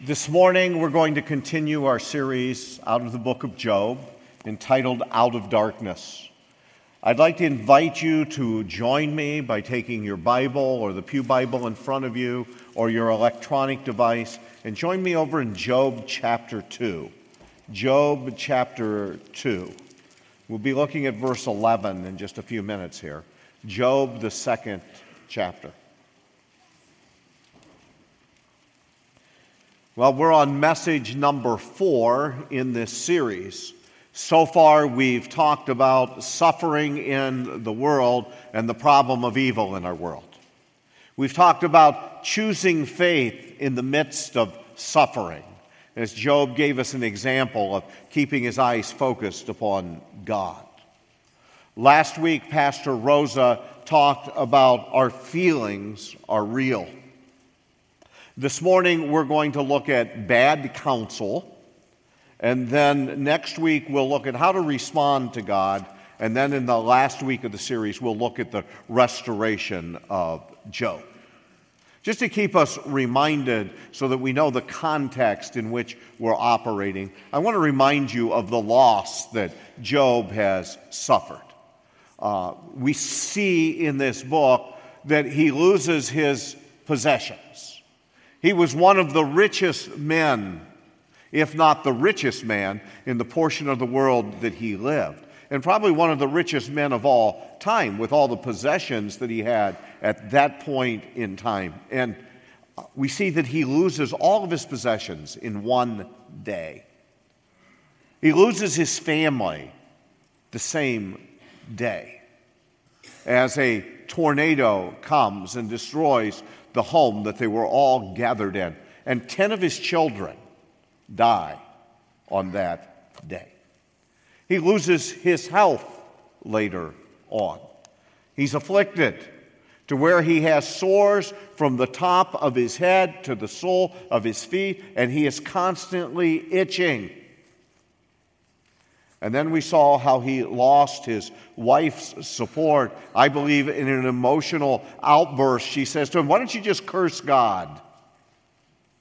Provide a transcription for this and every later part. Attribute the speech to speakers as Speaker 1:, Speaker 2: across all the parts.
Speaker 1: This morning, we're going to continue our series out of the book of Job entitled Out of Darkness. I'd like to invite you to join me by taking your Bible or the Pew Bible in front of you or your electronic device and join me over in Job chapter 2. Job chapter 2. We'll be looking at verse 11 in just a few minutes here. Job, the second chapter. Well, we're on message number four in this series. So far, we've talked about suffering in the world and the problem of evil in our world. We've talked about choosing faith in the midst of suffering, as Job gave us an example of keeping his eyes focused upon God. Last week, Pastor Rosa talked about our feelings are real. This morning, we're going to look at bad counsel. And then next week, we'll look at how to respond to God. And then in the last week of the series, we'll look at the restoration of Job. Just to keep us reminded so that we know the context in which we're operating, I want to remind you of the loss that Job has suffered. Uh, we see in this book that he loses his possessions. He was one of the richest men, if not the richest man, in the portion of the world that he lived. And probably one of the richest men of all time with all the possessions that he had at that point in time. And we see that he loses all of his possessions in one day. He loses his family the same day as a tornado comes and destroys the home that they were all gathered in. And 10 of his children die on that day. He loses his health later on. He's afflicted to where he has sores from the top of his head to the sole of his feet, and he is constantly itching. And then we saw how he lost his wife's support. I believe in an emotional outburst, she says to him, Why don't you just curse God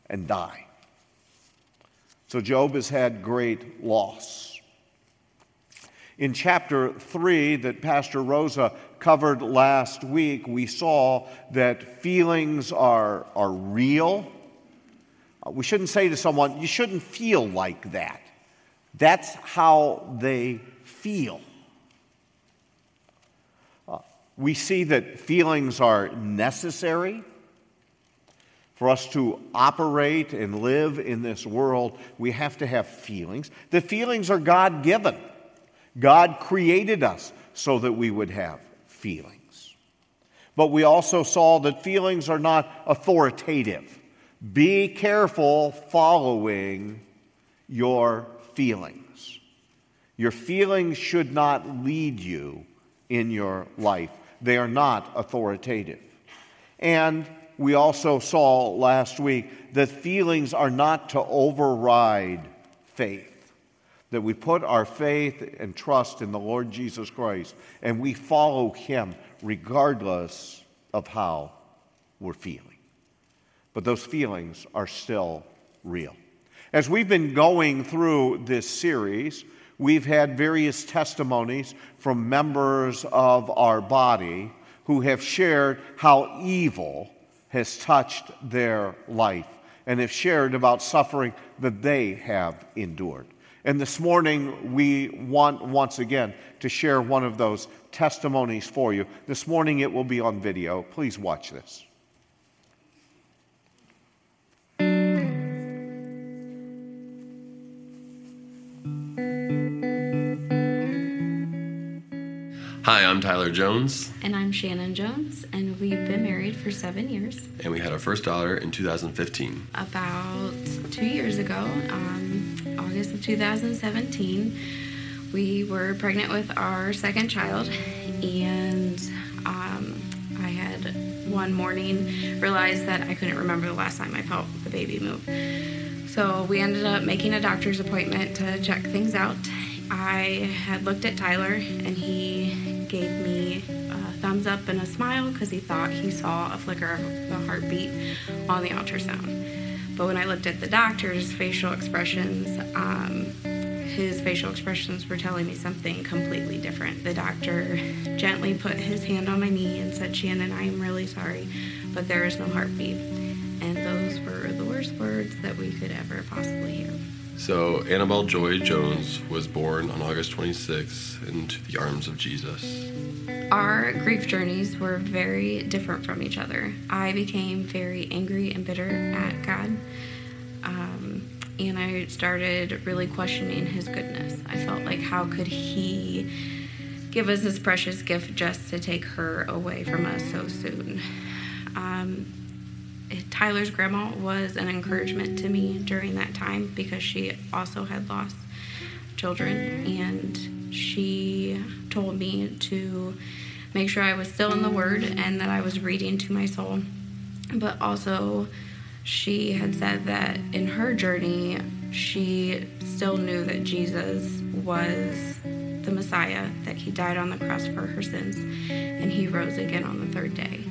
Speaker 1: and die? So Job has had great loss. In chapter 3 that Pastor Rosa covered last week, we saw that feelings are, are real. Uh, we shouldn't say to someone, You shouldn't feel like that. That's how they feel. Uh, we see that feelings are necessary for us to operate and live in this world. We have to have feelings. The feelings are God given. God created us so that we would have feelings. But we also saw that feelings are not authoritative. Be careful following your feelings. Your feelings should not lead you in your life, they are not authoritative. And we also saw last week that feelings are not to override faith. That we put our faith and trust in the Lord Jesus Christ and we follow Him regardless of how we're feeling. But those feelings are still real. As we've been going through this series, we've had various testimonies from members of our body who have shared how evil has touched their life and have shared about suffering that they have endured. And this morning, we want once again to share one of those testimonies for you. This morning, it will be on video. Please watch this.
Speaker 2: Hi, I'm Tyler Jones.
Speaker 3: And I'm Shannon Jones, and we've been married for seven years.
Speaker 2: And we had our first daughter in 2015.
Speaker 3: About two years ago, um, August of 2017, we were pregnant with our second child, and um, I had one morning realized that I couldn't remember the last time I felt the baby move. So we ended up making a doctor's appointment to check things out. I had looked at Tyler, and he gave me a thumbs up and a smile because he thought he saw a flicker of the heartbeat on the ultrasound. But when I looked at the doctor's facial expressions, um, his facial expressions were telling me something completely different. The doctor gently put his hand on my knee and said, Shannon, I am really sorry, but there is no heartbeat. And those were the worst words that we could ever possibly hear.
Speaker 2: So, Annabelle Joy Jones was born on August 26 into the arms of Jesus.
Speaker 3: Our grief journeys were very different from each other. I became very angry and bitter at God. Um, and I started really questioning his goodness. I felt like, how could he give us this precious gift just to take her away from us so soon? Um, Tyler's grandma was an encouragement to me during that time because she also had lost children and she told me to make sure I was still in the Word and that I was reading to my soul. But also, she had said that in her journey, she still knew that Jesus was the Messiah, that he died on the cross for her sins, and he rose again on the third day.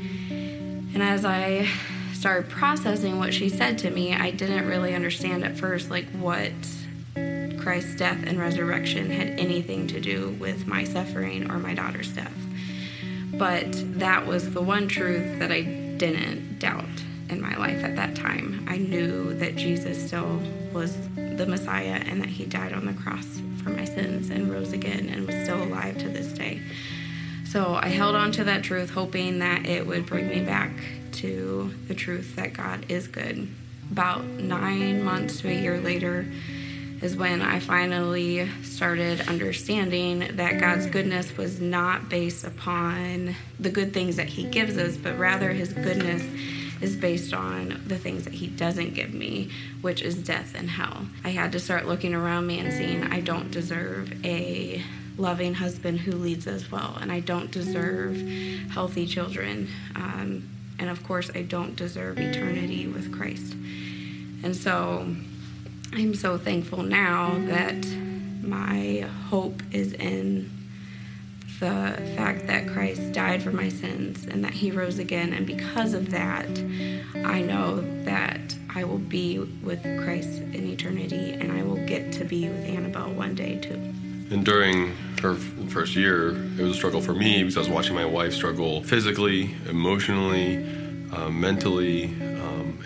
Speaker 3: And as I started processing what she said to me, I didn't really understand at first, like, what Christ's death and resurrection had anything to do with my suffering or my daughter's death. But that was the one truth that I didn't doubt in my life at that time. I knew that Jesus still was the Messiah and that he died on the cross for my sins and rose again and was still alive to this day. So I held on to that truth, hoping that it would bring me back the truth that God is good. About nine months to a year later, is when I finally started understanding that God's goodness was not based upon the good things that He gives us, but rather His goodness is based on the things that He doesn't give me, which is death and hell. I had to start looking around me and seeing I don't deserve a loving husband who leads us well, and I don't deserve healthy children. Um, and of course, I don't deserve eternity with Christ. And so, I'm so thankful now that my hope is in the fact that Christ died for my sins and that he rose again. And because of that, I know that I will be with Christ in eternity and I will get to be with Annabelle one day too.
Speaker 2: And during her first year, it was a struggle for me because I was watching my wife struggle physically, emotionally, uh, mentally,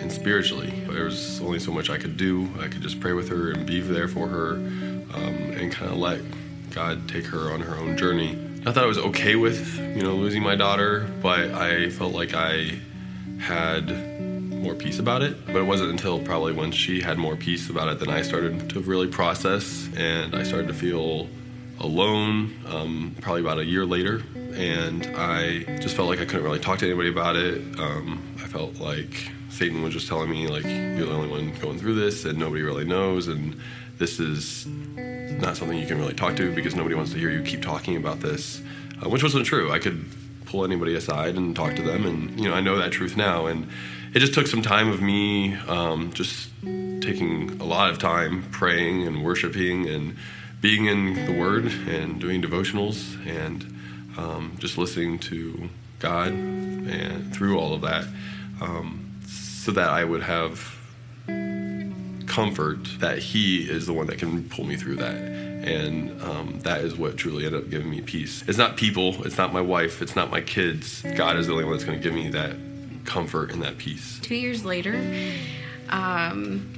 Speaker 2: and spiritually. There was only so much I could do. I could just pray with her and be there for her um, and kind of let God take her on her own journey. Not that I was okay with, you know, losing my daughter, but I felt like I had more peace about it. But it wasn't until probably when she had more peace about it than I started to really process and I started to feel alone um, probably about a year later and i just felt like i couldn't really talk to anybody about it um, i felt like Satan was just telling me, like, you're the only one going through this, and nobody really knows, and this is not something you can really talk to because nobody wants to hear you keep talking about this, uh, which wasn't true. I could pull anybody aside and talk to them, and you know, I know that truth now, and it just took some time of me um, just taking a lot of time praying and worshiping and being in the Word and doing devotionals and um, just listening to God and through all of that. Um, so that I would have comfort that He is the one that can pull me through that. And um, that is what truly ended up giving me peace. It's not people, it's not my wife, it's not my kids. God is the only one that's going to give me that comfort and that peace.
Speaker 3: Two years later, um,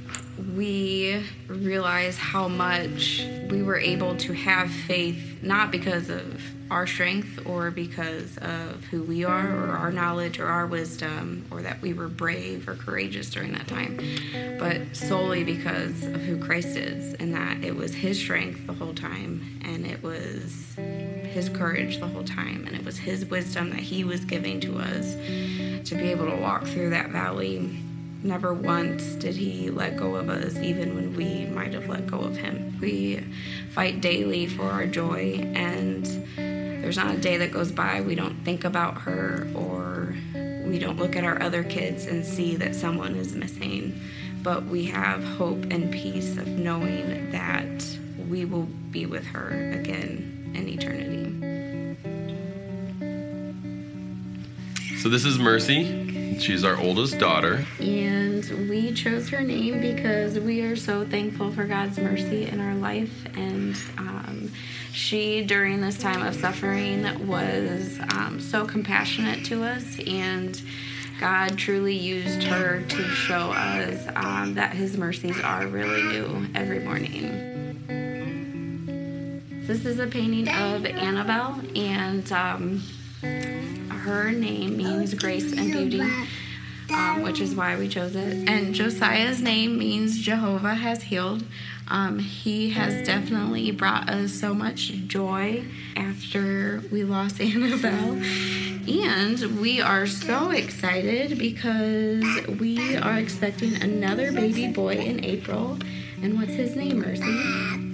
Speaker 3: we realize how much we were able to have faith, not because of our strength or because of who we are or our knowledge or our wisdom or that we were brave or courageous during that time, but solely because of who Christ is and that it was His strength the whole time and it was His courage the whole time and it was His wisdom that He was giving to us to be able to walk through that valley Never once did he let go of us, even when we might have let go of him. We fight daily for our joy, and there's not a day that goes by we don't think about her or we don't look at our other kids and see that someone is missing. But we have hope and peace of knowing that we will be with her again in eternity.
Speaker 2: So, this is Mercy. She's our oldest daughter.
Speaker 3: And we chose her name because we are so thankful for God's mercy in our life. And um, she, during this time of suffering, was um, so compassionate to us. And God truly used her to show us um, that His mercies are really new every morning. This is a painting of Annabelle, and um, her name means grace and beauty, um, which is why we chose it. And Josiah's name means Jehovah has healed. Um, he has definitely brought us so much joy after we lost Annabelle. And we are so excited because we are expecting another baby boy in April. And what's his name, Mercy?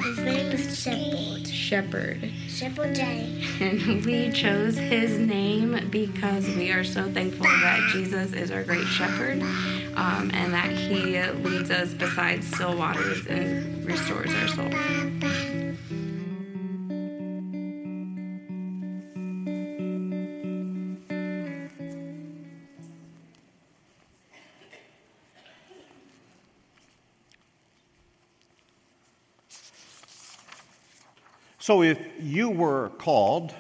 Speaker 4: His name is Shepherd.
Speaker 3: Shepherd.
Speaker 4: Shepherd J.
Speaker 3: And we chose his name because we are so thankful that Jesus is our great shepherd um, and that he leads us beside still waters and restores our soul.
Speaker 1: So, if you were called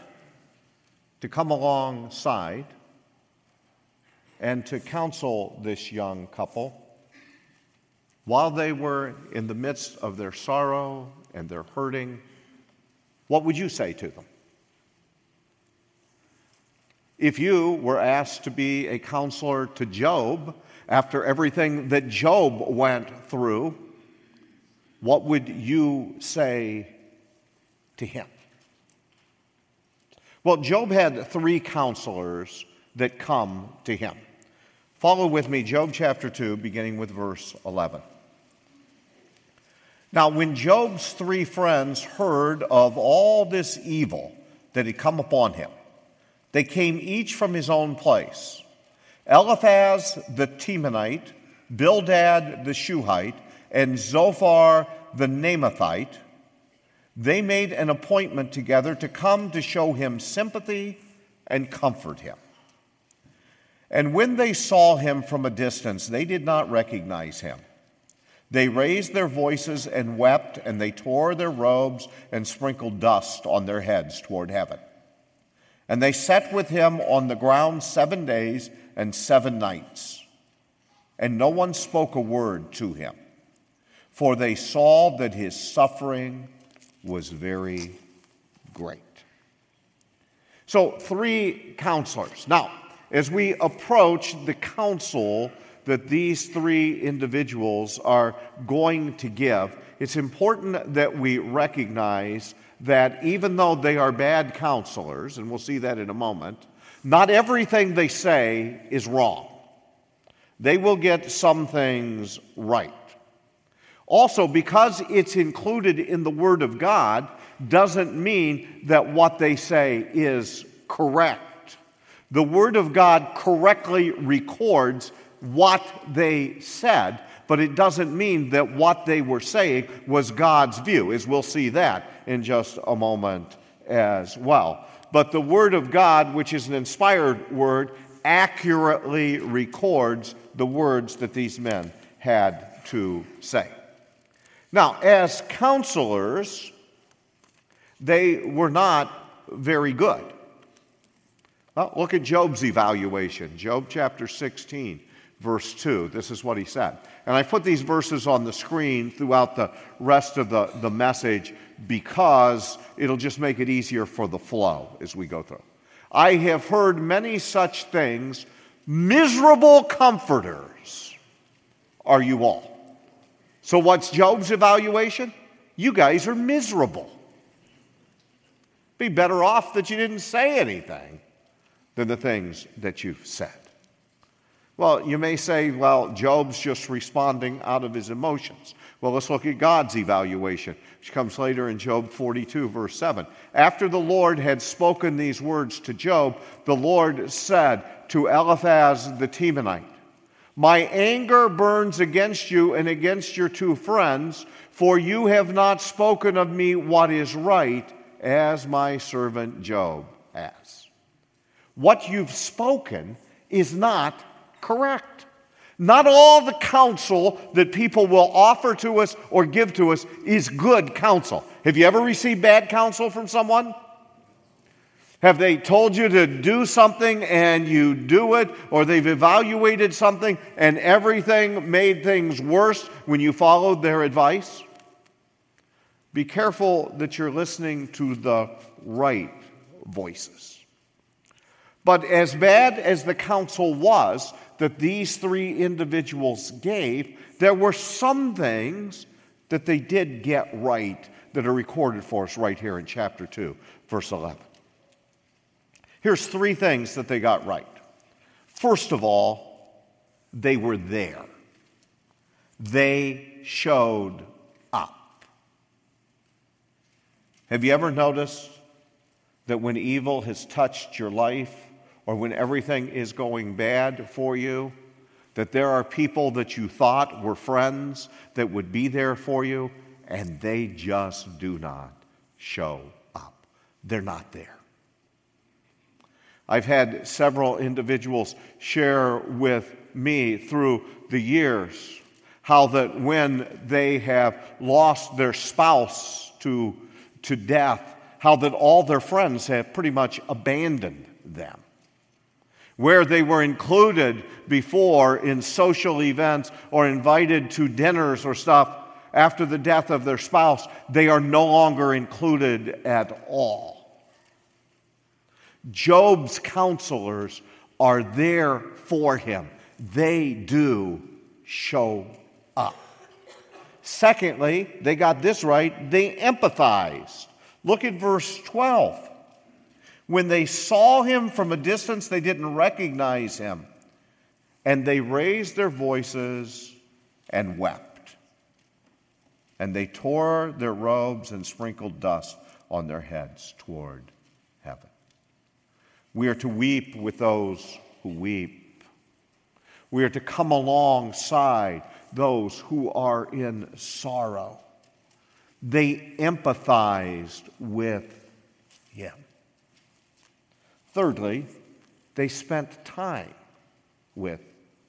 Speaker 1: to come alongside and to counsel this young couple while they were in the midst of their sorrow and their hurting, what would you say to them? If you were asked to be a counselor to Job after everything that Job went through, what would you say to him. Well, Job had three counselors that come to him. Follow with me, Job chapter 2, beginning with verse 11. Now, when Job's three friends heard of all this evil that had come upon him, they came each from his own place. Eliphaz the Temanite, Bildad the Shuhite, and Zophar the Naamathite they made an appointment together to come to show him sympathy and comfort him. And when they saw him from a distance, they did not recognize him. They raised their voices and wept, and they tore their robes and sprinkled dust on their heads toward heaven. And they sat with him on the ground seven days and seven nights. And no one spoke a word to him, for they saw that his suffering was very great. So, three counselors. Now, as we approach the counsel that these three individuals are going to give, it's important that we recognize that even though they are bad counselors, and we'll see that in a moment, not everything they say is wrong. They will get some things right. Also, because it's included in the Word of God, doesn't mean that what they say is correct. The Word of God correctly records what they said, but it doesn't mean that what they were saying was God's view, as we'll see that in just a moment as well. But the Word of God, which is an inspired word, accurately records the words that these men had to say. Now, as counselors, they were not very good. Well, look at Job's evaluation. Job chapter 16, verse 2. This is what he said. And I put these verses on the screen throughout the rest of the, the message because it'll just make it easier for the flow as we go through. I have heard many such things. Miserable comforters are you all. So, what's Job's evaluation? You guys are miserable. Be better off that you didn't say anything than the things that you've said. Well, you may say, well, Job's just responding out of his emotions. Well, let's look at God's evaluation, which comes later in Job 42, verse 7. After the Lord had spoken these words to Job, the Lord said to Eliphaz the Temanite, my anger burns against you and against your two friends, for you have not spoken of me what is right, as my servant Job has. What you've spoken is not correct. Not all the counsel that people will offer to us or give to us is good counsel. Have you ever received bad counsel from someone? Have they told you to do something and you do it, or they've evaluated something and everything made things worse when you followed their advice? Be careful that you're listening to the right voices. But as bad as the counsel was that these three individuals gave, there were some things that they did get right that are recorded for us right here in chapter 2, verse 11. Here's three things that they got right. First of all, they were there, they showed up. Have you ever noticed that when evil has touched your life or when everything is going bad for you, that there are people that you thought were friends that would be there for you, and they just do not show up. They're not there. I've had several individuals share with me through the years how that when they have lost their spouse to, to death, how that all their friends have pretty much abandoned them. Where they were included before in social events or invited to dinners or stuff after the death of their spouse, they are no longer included at all. Job's counselors are there for him. They do show up. Secondly, they got this right, they empathized. Look at verse 12. When they saw him from a distance, they didn't recognize him. And they raised their voices and wept. And they tore their robes and sprinkled dust on their heads toward. We are to weep with those who weep. We are to come alongside those who are in sorrow. They empathized with him. Thirdly, they spent time with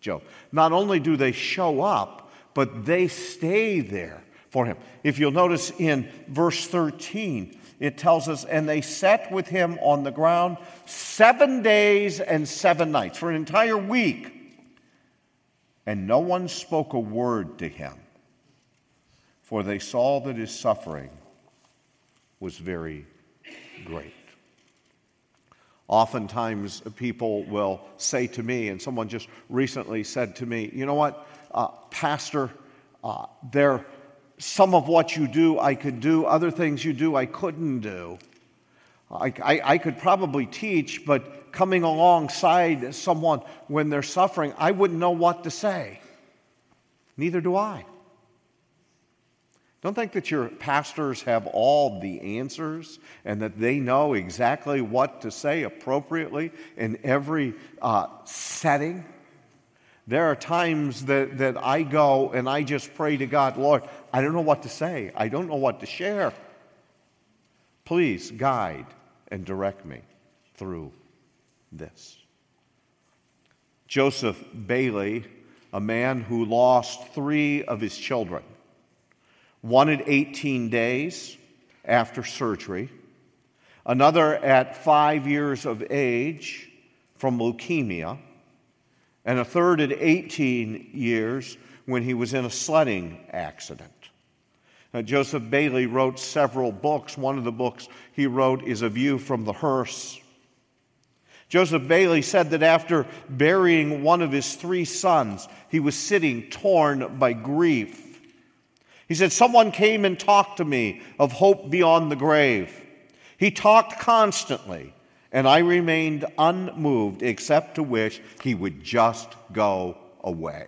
Speaker 1: Job. Not only do they show up, but they stay there for him. If you'll notice in verse 13, it tells us, and they sat with him on the ground seven days and seven nights, for an entire week. And no one spoke a word to him, for they saw that his suffering was very great. Oftentimes, people will say to me, and someone just recently said to me, You know what, uh, Pastor, uh, there some of what you do I could do, other things you do I couldn't do. I, I, I, could probably teach, but coming alongside someone when they're suffering, I wouldn't know what to say. Neither do I. Don't think that your pastors have all the answers and that they know exactly what to say appropriately in every uh, setting. There are times that, that I go and I just pray to God, Lord, I don't know what to say. I don't know what to share. Please guide and direct me through this. Joseph Bayly, a man who lost three of his children, one at 18 days after surgery, another at five years of age from leukemia and a third at 18 years when he was in a sledding accident. Now, Joseph Bayly wrote several books. One of the books he wrote is A View from the Hearse. Joseph Bayly said that after burying one of his three sons, he was sitting torn by grief. He said, Someone came and talked to me of hope beyond the grave. He talked constantly and I remained unmoved except to wish he would just go away.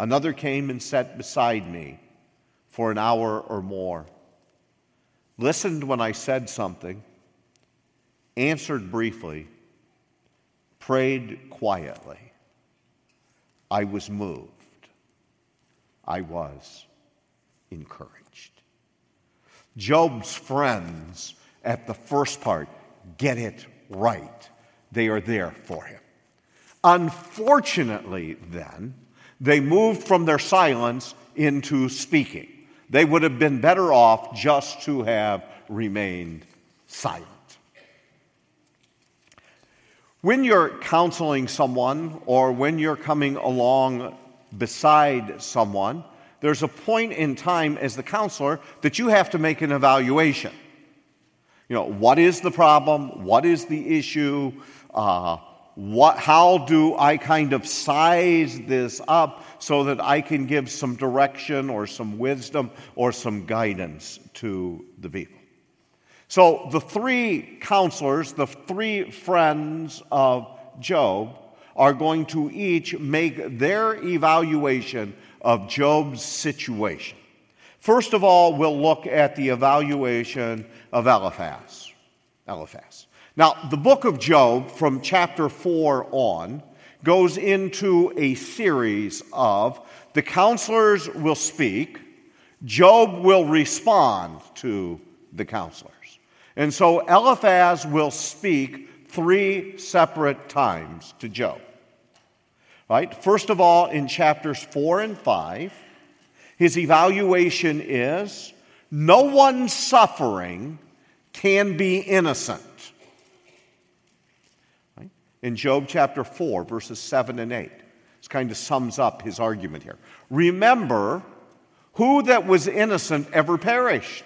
Speaker 1: Another came and sat beside me for an hour or more, listened when I said something, answered briefly, prayed quietly. I was moved. I was encouraged. Job's friends at the first part, get it right. They are there for him. Unfortunately, then, they moved from their silence into speaking. They would have been better off just to have remained silent. When you're counseling someone or when you're coming along beside someone, there's a point in time as the counselor that you have to make an evaluation. You know, what is the problem? What is the issue? Uh, what, how do I kind of size this up so that I can give some direction or some wisdom or some guidance to the people? So the three counselors, the three friends of Job, are going to each make their evaluation of Job's situation. First of all, we'll look at the evaluation of Eliphaz. Eliphaz. Now, the book of Job, from chapter 4 on, goes into a series of the counselors will speak, Job will respond to the counselors. And so Eliphaz will speak three separate times to Job. Right? First of all, in chapters 4 and 5, his evaluation is no one suffering can be innocent. In Job chapter 4, verses 7 and 8, this kind of sums up his argument here. Remember, who that was innocent ever perished?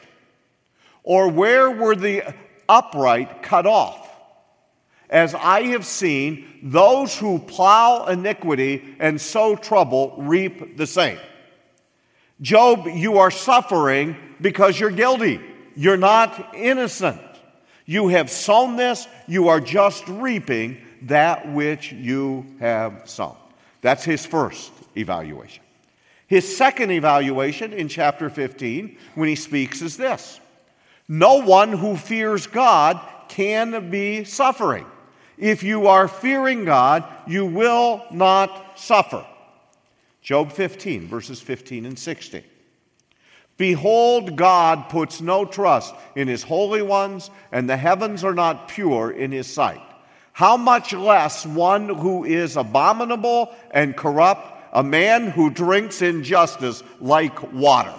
Speaker 1: Or where were the upright cut off? As I have seen, those who plow iniquity and sow trouble reap the same. Job, you are suffering because you're guilty. You're not innocent. You have sown this, you are just reaping that which you have sown. That's his first evaluation. His second evaluation in chapter 15, when he speaks, is this No one who fears God can be suffering. If you are fearing God, you will not suffer. Job 15, verses 15 and 16. Behold, God puts no trust in his holy ones, and the heavens are not pure in his sight. How much less one who is abominable and corrupt, a man who drinks injustice like water?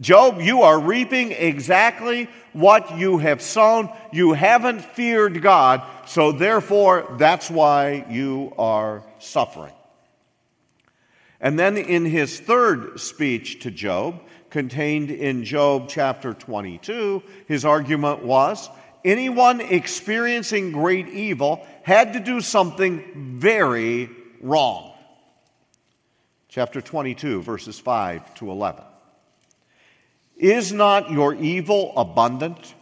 Speaker 1: Job, you are reaping exactly what you have sown. You haven't feared God, so therefore, that's why you are suffering. And then in his third speech to Job, contained in Job chapter 22, his argument was anyone experiencing great evil had to do something very wrong. Chapter 22, verses 5 to 11. Is not your evil abundant?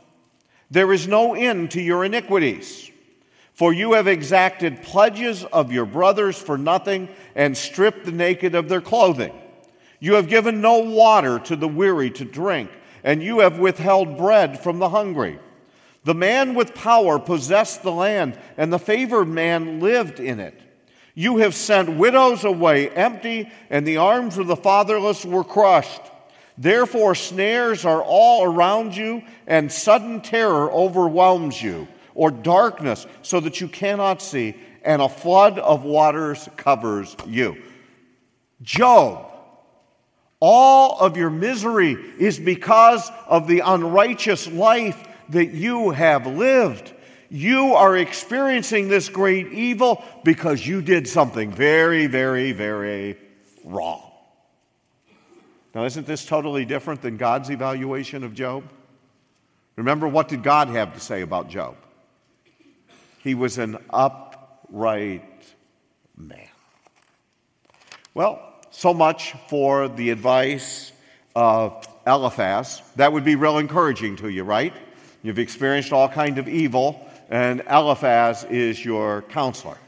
Speaker 1: There is no end to your iniquities. For you have exacted pledges of your brothers for nothing and stripped the naked of their clothing. You have given no water to the weary to drink, and you have withheld bread from the hungry. The man with power possessed the land, and the favored man lived in it. You have sent widows away empty, and the arms of the fatherless were crushed. Therefore, snares are all around you, and sudden terror overwhelms you, or darkness, so that you cannot see, and a flood of waters covers you. Job all of your misery is because of the unrighteous life that you have lived. You are experiencing this great evil because you did something very, very, very wrong. Now, isn't this totally different than God's evaluation of Job? Remember, what did God have to say about Job? He was an upright man. Well, so much for the advice of Eliphaz. That would be real encouraging to you, right? You've experienced all kind of evil, and Eliphaz is your counselor.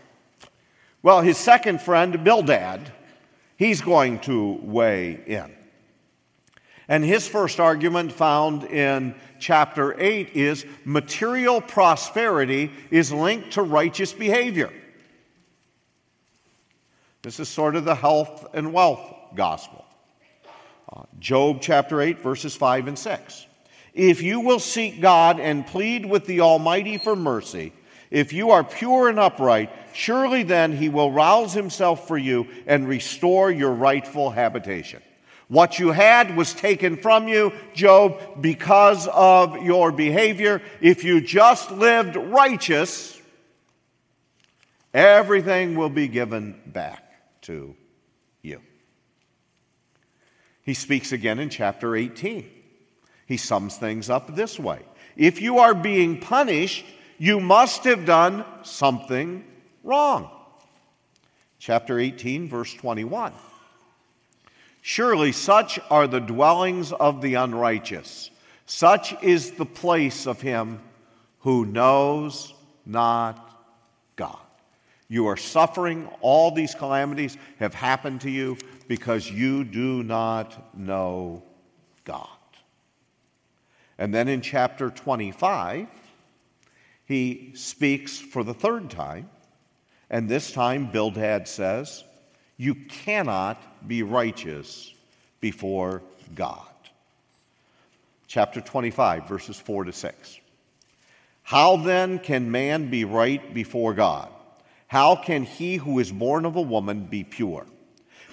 Speaker 1: Well, his second friend, Bildad, he's going to weigh in. And his first argument, found in chapter 8, is material prosperity is linked to righteous behavior. This is sort of the health and wealth gospel. Uh, Job chapter 8, verses 5 and 6. If you will seek God and plead with the Almighty for mercy, If you are pure and upright, surely then he will rouse himself for you and restore your rightful habitation. What you had was taken from you, Job, because of your behavior. If you just lived righteous, everything will be given back to you. He speaks again in chapter 18. He sums things up this way If you are being punished, you must have done something wrong. Chapter 18, verse 21. Surely such are the dwellings of the unrighteous. Such is the place of him who knows not God. You are suffering. All these calamities have happened to you because you do not know God. And then in chapter 25, he speaks for the third time. And this time, Bildad says, you cannot be righteous before God. Chapter 25, verses 4 to 6. How then can man be right before God? How can he who is born of a woman be pure?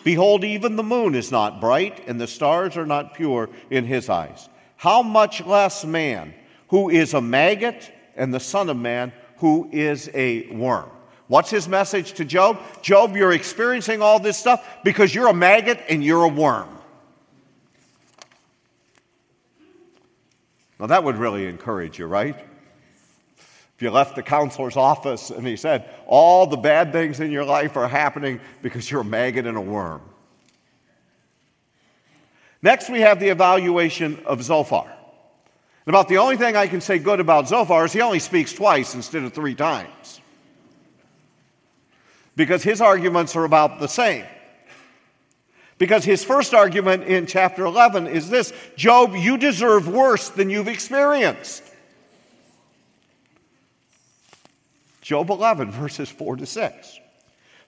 Speaker 1: Behold, even the moon is not bright, and the stars are not pure in his eyes. How much less man, who is a maggot, and the Son of Man, who is a worm? What's his message to Job? Job, you're experiencing all this stuff because you're a maggot and you're a worm. Now, that would really encourage you, right? If you left the counselor's office and he said, All the bad things in your life are happening because you're a maggot and a worm. Next, we have the evaluation of Zophar. And about the only thing I can say good about Zophar is he only speaks twice instead of three times because his arguments are about the same. Because his first argument in chapter 11 is this Job, you deserve worse than you've experienced. Job 11, verses 4 to 6.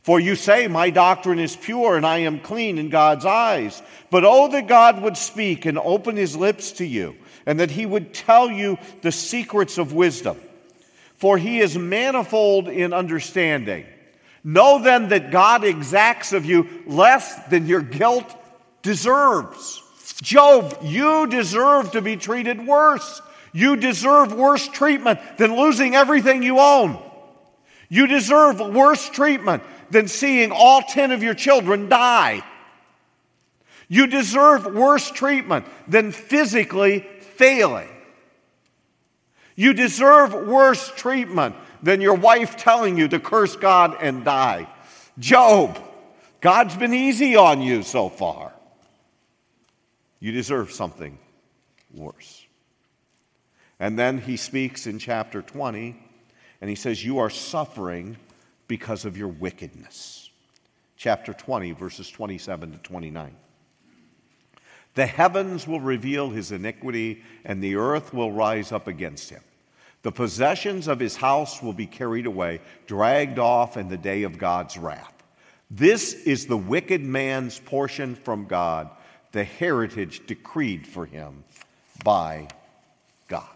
Speaker 1: For you say, My doctrine is pure and I am clean in God's eyes. But oh, that God would speak and open his lips to you, and that he would tell you the secrets of wisdom. For he is manifold in understanding. Know then that God exacts of you less than your guilt deserves. Job, you deserve to be treated worse. You deserve worse treatment than losing everything you own. You deserve worse treatment than seeing all 10 of your children die. You deserve worse treatment than physically failing. You deserve worse treatment than your wife telling you to curse God and die. Job, God's been easy on you so far. You deserve something worse. And then he speaks in chapter 20, and he says, You are suffering because of your wickedness. Chapter 20, verses 27 to 29. The heavens will reveal his iniquity, and the earth will rise up against him. The possessions of his house will be carried away, dragged off in the day of God's wrath. This is the wicked man's portion from God, the heritage decreed for him by God.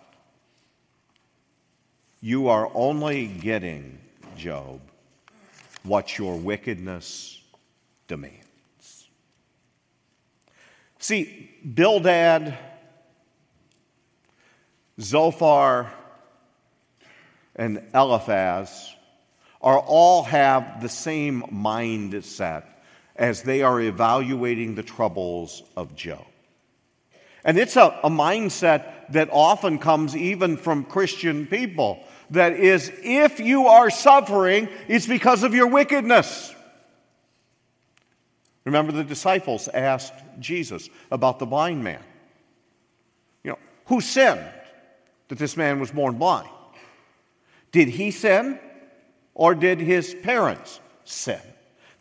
Speaker 1: You are only getting, Job, what your wickedness demands. See, Bildad, Zophar, and Eliphaz are all have the same mindset as they are evaluating the troubles of Job. And it's a, a mindset that often comes even from Christian people. That is, if you are suffering, it's because of your wickedness. Remember, the disciples asked Jesus about the blind man. You know, who sinned that this man was born blind? Did he sin or did his parents sin?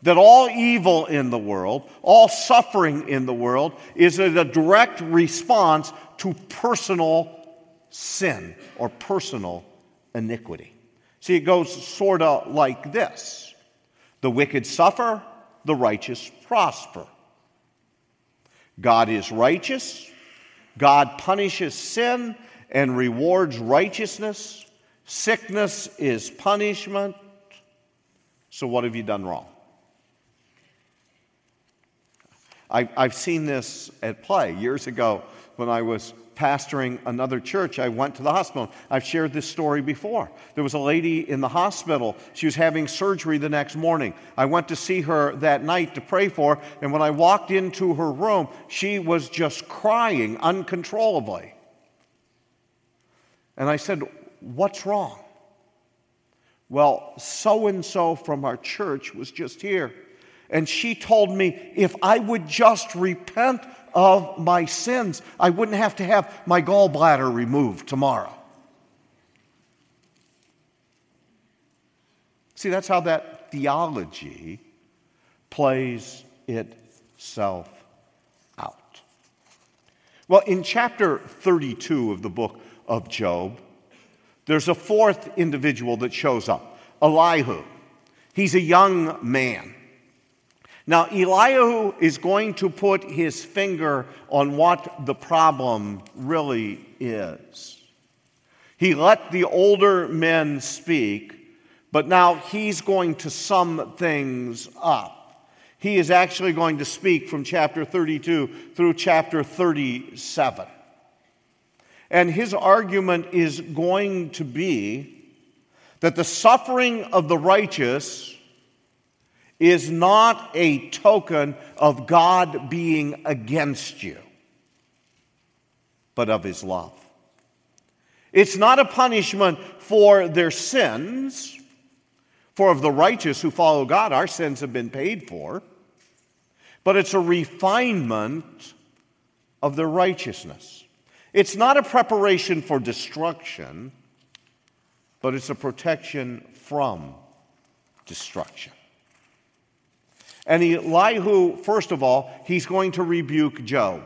Speaker 1: That all evil in the world, all suffering in the world, is a direct response to personal sin or personal iniquity. See, it goes sort of like this the wicked suffer, the righteous prosper. God is righteous, God punishes sin and rewards righteousness. Sickness is punishment. So, what have you done wrong? I, I've seen this at play. Years ago, when I was pastoring another church, I went to the hospital. I've shared this story before. There was a lady in the hospital. She was having surgery the next morning. I went to see her that night to pray for her, and when I walked into her room, she was just crying uncontrollably. And I said, What's wrong? Well, so and so from our church was just here. And she told me if I would just repent of my sins, I wouldn't have to have my gallbladder removed tomorrow. See, that's how that theology plays itself out. Well, in chapter 32 of the book of Job, there's a fourth individual that shows up Elihu. He's a young man. Now, Elihu is going to put his finger on what the problem really is. He let the older men speak, but now he's going to sum things up. He is actually going to speak from chapter 32 through chapter 37. And his argument is going to be that the suffering of the righteous is not a token of God being against you, but of his love. It's not a punishment for their sins, for of the righteous who follow God, our sins have been paid for, but it's a refinement of their righteousness. It's not a preparation for destruction, but it's a protection from destruction. And Elihu, first of all, he's going to rebuke Job.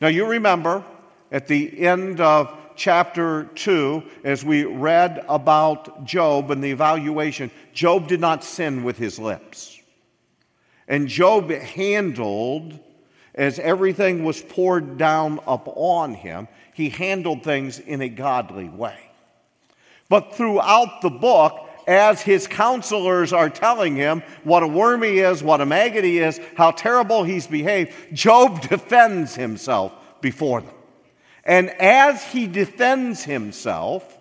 Speaker 1: Now, you remember at the end of chapter 2, as we read about Job and the evaluation, Job did not sin with his lips. And Job handled, as everything was poured down upon him, he handled things in a godly way. But throughout the book, as his counselors are telling him what a worm he is, what a maggot he is, how terrible he's behaved, Job defends himself before them. And as he defends himself,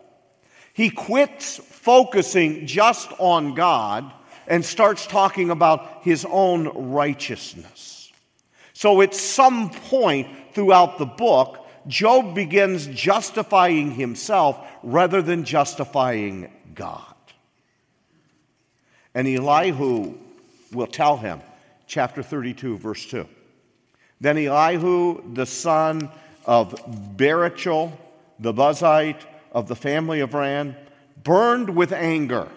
Speaker 1: he quits focusing just on God and starts talking about his own righteousness. So at some point throughout the book, Job begins justifying himself rather than justifying God. And Elihu will tell him, chapter 32, verse 2. Then Elihu, the son of Barachel, the Buzite of the family of Ram, burned with anger.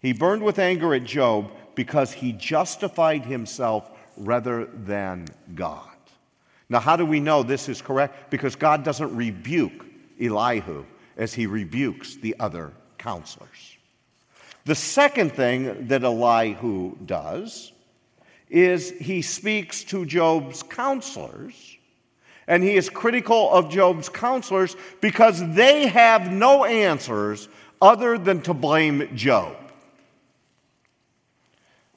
Speaker 1: He burned with anger at Job because he justified himself rather than God. Now, how do we know this is correct? Because God doesn't rebuke Elihu as he rebukes the other counselors. The second thing that Elihu does is he speaks to Job's counselors, and he is critical of Job's counselors because they have no answers other than to blame Job.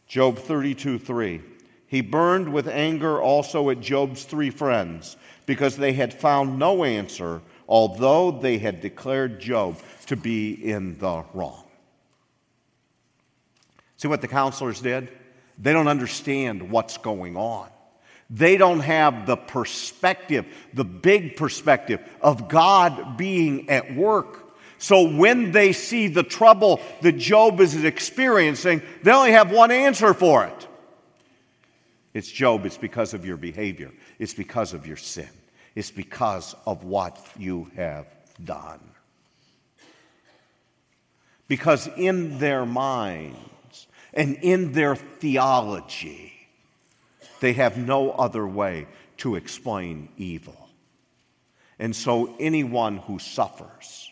Speaker 1: Job 32 3. He burned with anger also at Job's three friends because they had found no answer, although they had declared Job to be in the wrong. See what the counselors did? They don't understand what's going on. They don't have the perspective, the big perspective of God being at work. So when they see the trouble that Job is experiencing, they only have one answer for it. It's Job, it's because of your behavior, it's because of your sin, it's because of what you have done. Because in their minds and in their theology, they have no other way to explain evil. And so anyone who suffers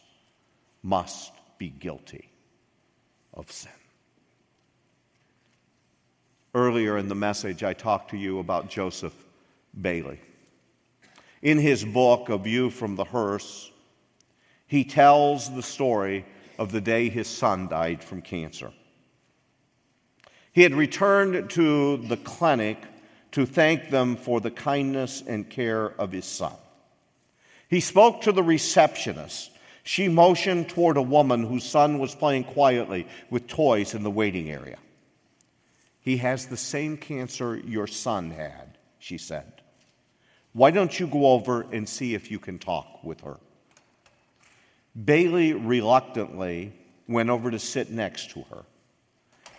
Speaker 1: must be guilty of sin. Earlier in the message, I talked to you about Joseph Bayly. In his book, A View from the Hearse, he tells the story of the day his son died from cancer. He had returned to the clinic to thank them for the kindness and care of his son. He spoke to the receptionist. She motioned toward a woman whose son was playing quietly with toys in the waiting area. He has the same cancer your son had, she said. Why don't you go over and see if you can talk with her? Bayly reluctantly went over to sit next to her,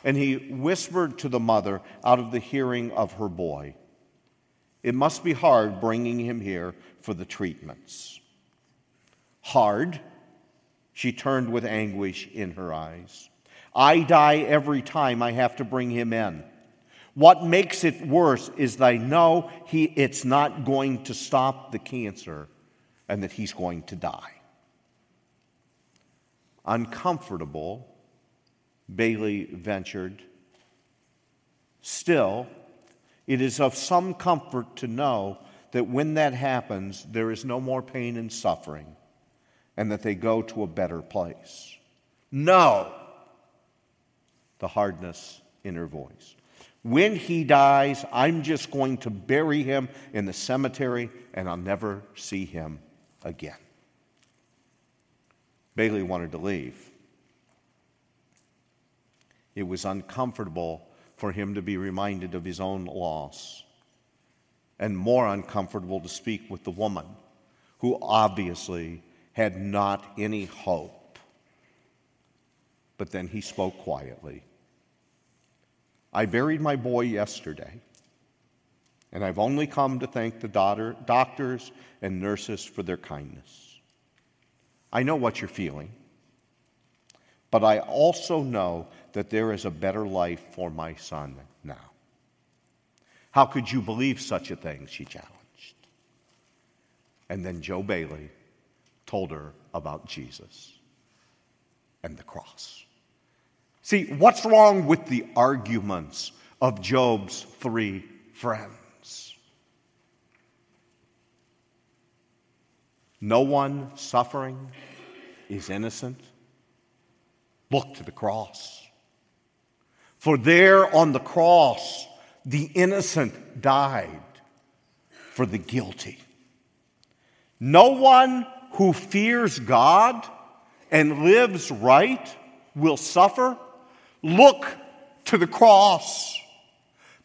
Speaker 1: and he whispered to the mother out of the hearing of her boy, It must be hard bringing him here for the treatments. Hard? She turned with anguish in her eyes. I die every time I have to bring him in. What makes it worse is that I know he, it's not going to stop the cancer and that he's going to die uncomfortable, Bayly ventured. Still, it is of some comfort to know that when that happens, there is no more pain and suffering, and that they go to a better place. No, the hardness in her voice. When he dies, I'm just going to bury him in the cemetery, and I'll never see him again. Bayly wanted to leave. It was uncomfortable for him to be reminded of his own loss, and more uncomfortable to speak with the woman who obviously had not any hope. But then he spoke quietly. I buried my boy yesterday, and I've only come to thank the daughter, doctors and nurses for their kindness. I know what you're feeling, but I also know that there is a better life for my son now. How could you believe such a thing? She challenged. And then Joe Bayly told her about Jesus and the cross. See, what's wrong with the arguments of Job's three friends? No one suffering is innocent. Look to the cross. For there on the cross, the innocent died for the guilty. No one who fears God and lives right will suffer. Look to the cross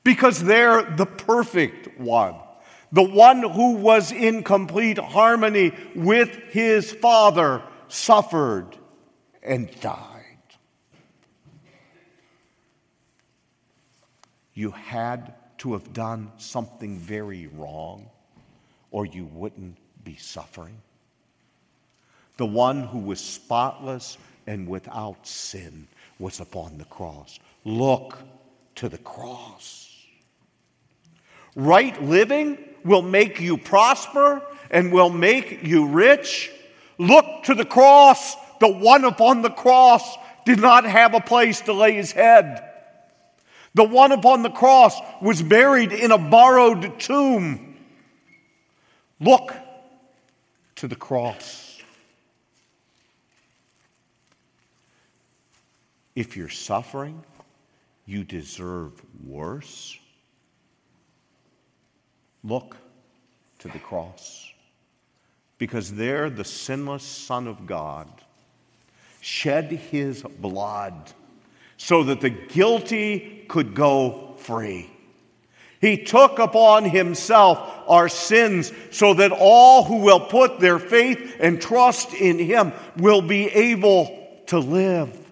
Speaker 1: because they're the perfect one the one who was in complete harmony with his Father, suffered and died. You had to have done something very wrong, or you wouldn't be suffering. The one who was spotless and without sin was upon the cross. Look to the cross. Right living will make you prosper and will make you rich. Look to the cross. The one upon the cross did not have a place to lay his head. The one upon the cross was buried in a borrowed tomb. Look to the cross. If you're suffering, you deserve worse. Look to the cross. Because there, the sinless Son of God shed his blood so that the guilty could go free. He took upon himself our sins so that all who will put their faith and trust in him will be able to live.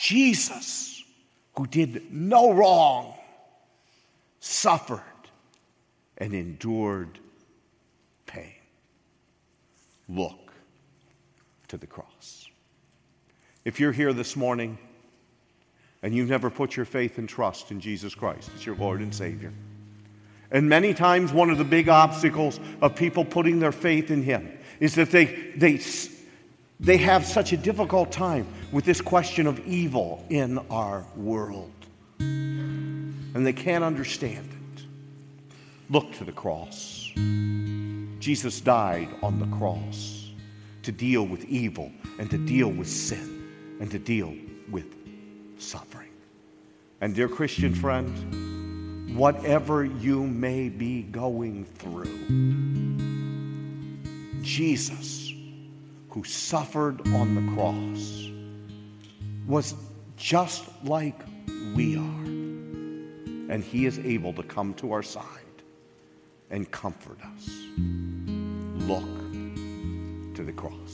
Speaker 1: Jesus, who did no wrong, suffered and endured pain. Look to the cross. If you're here this morning and you've never put your faith and trust in Jesus Christ as your Lord and Savior, and many times one of the big obstacles of people putting their faith in Him is that they, they, they have such a difficult time with this question of evil in our world and they can't understand it. Look to the cross. Jesus died on the cross to deal with evil and to deal with sin and to deal with suffering. And, dear Christian friend, whatever you may be going through, Jesus, who suffered on the cross, was just like we are. And he is able to come to our side and comfort us. Look to the cross.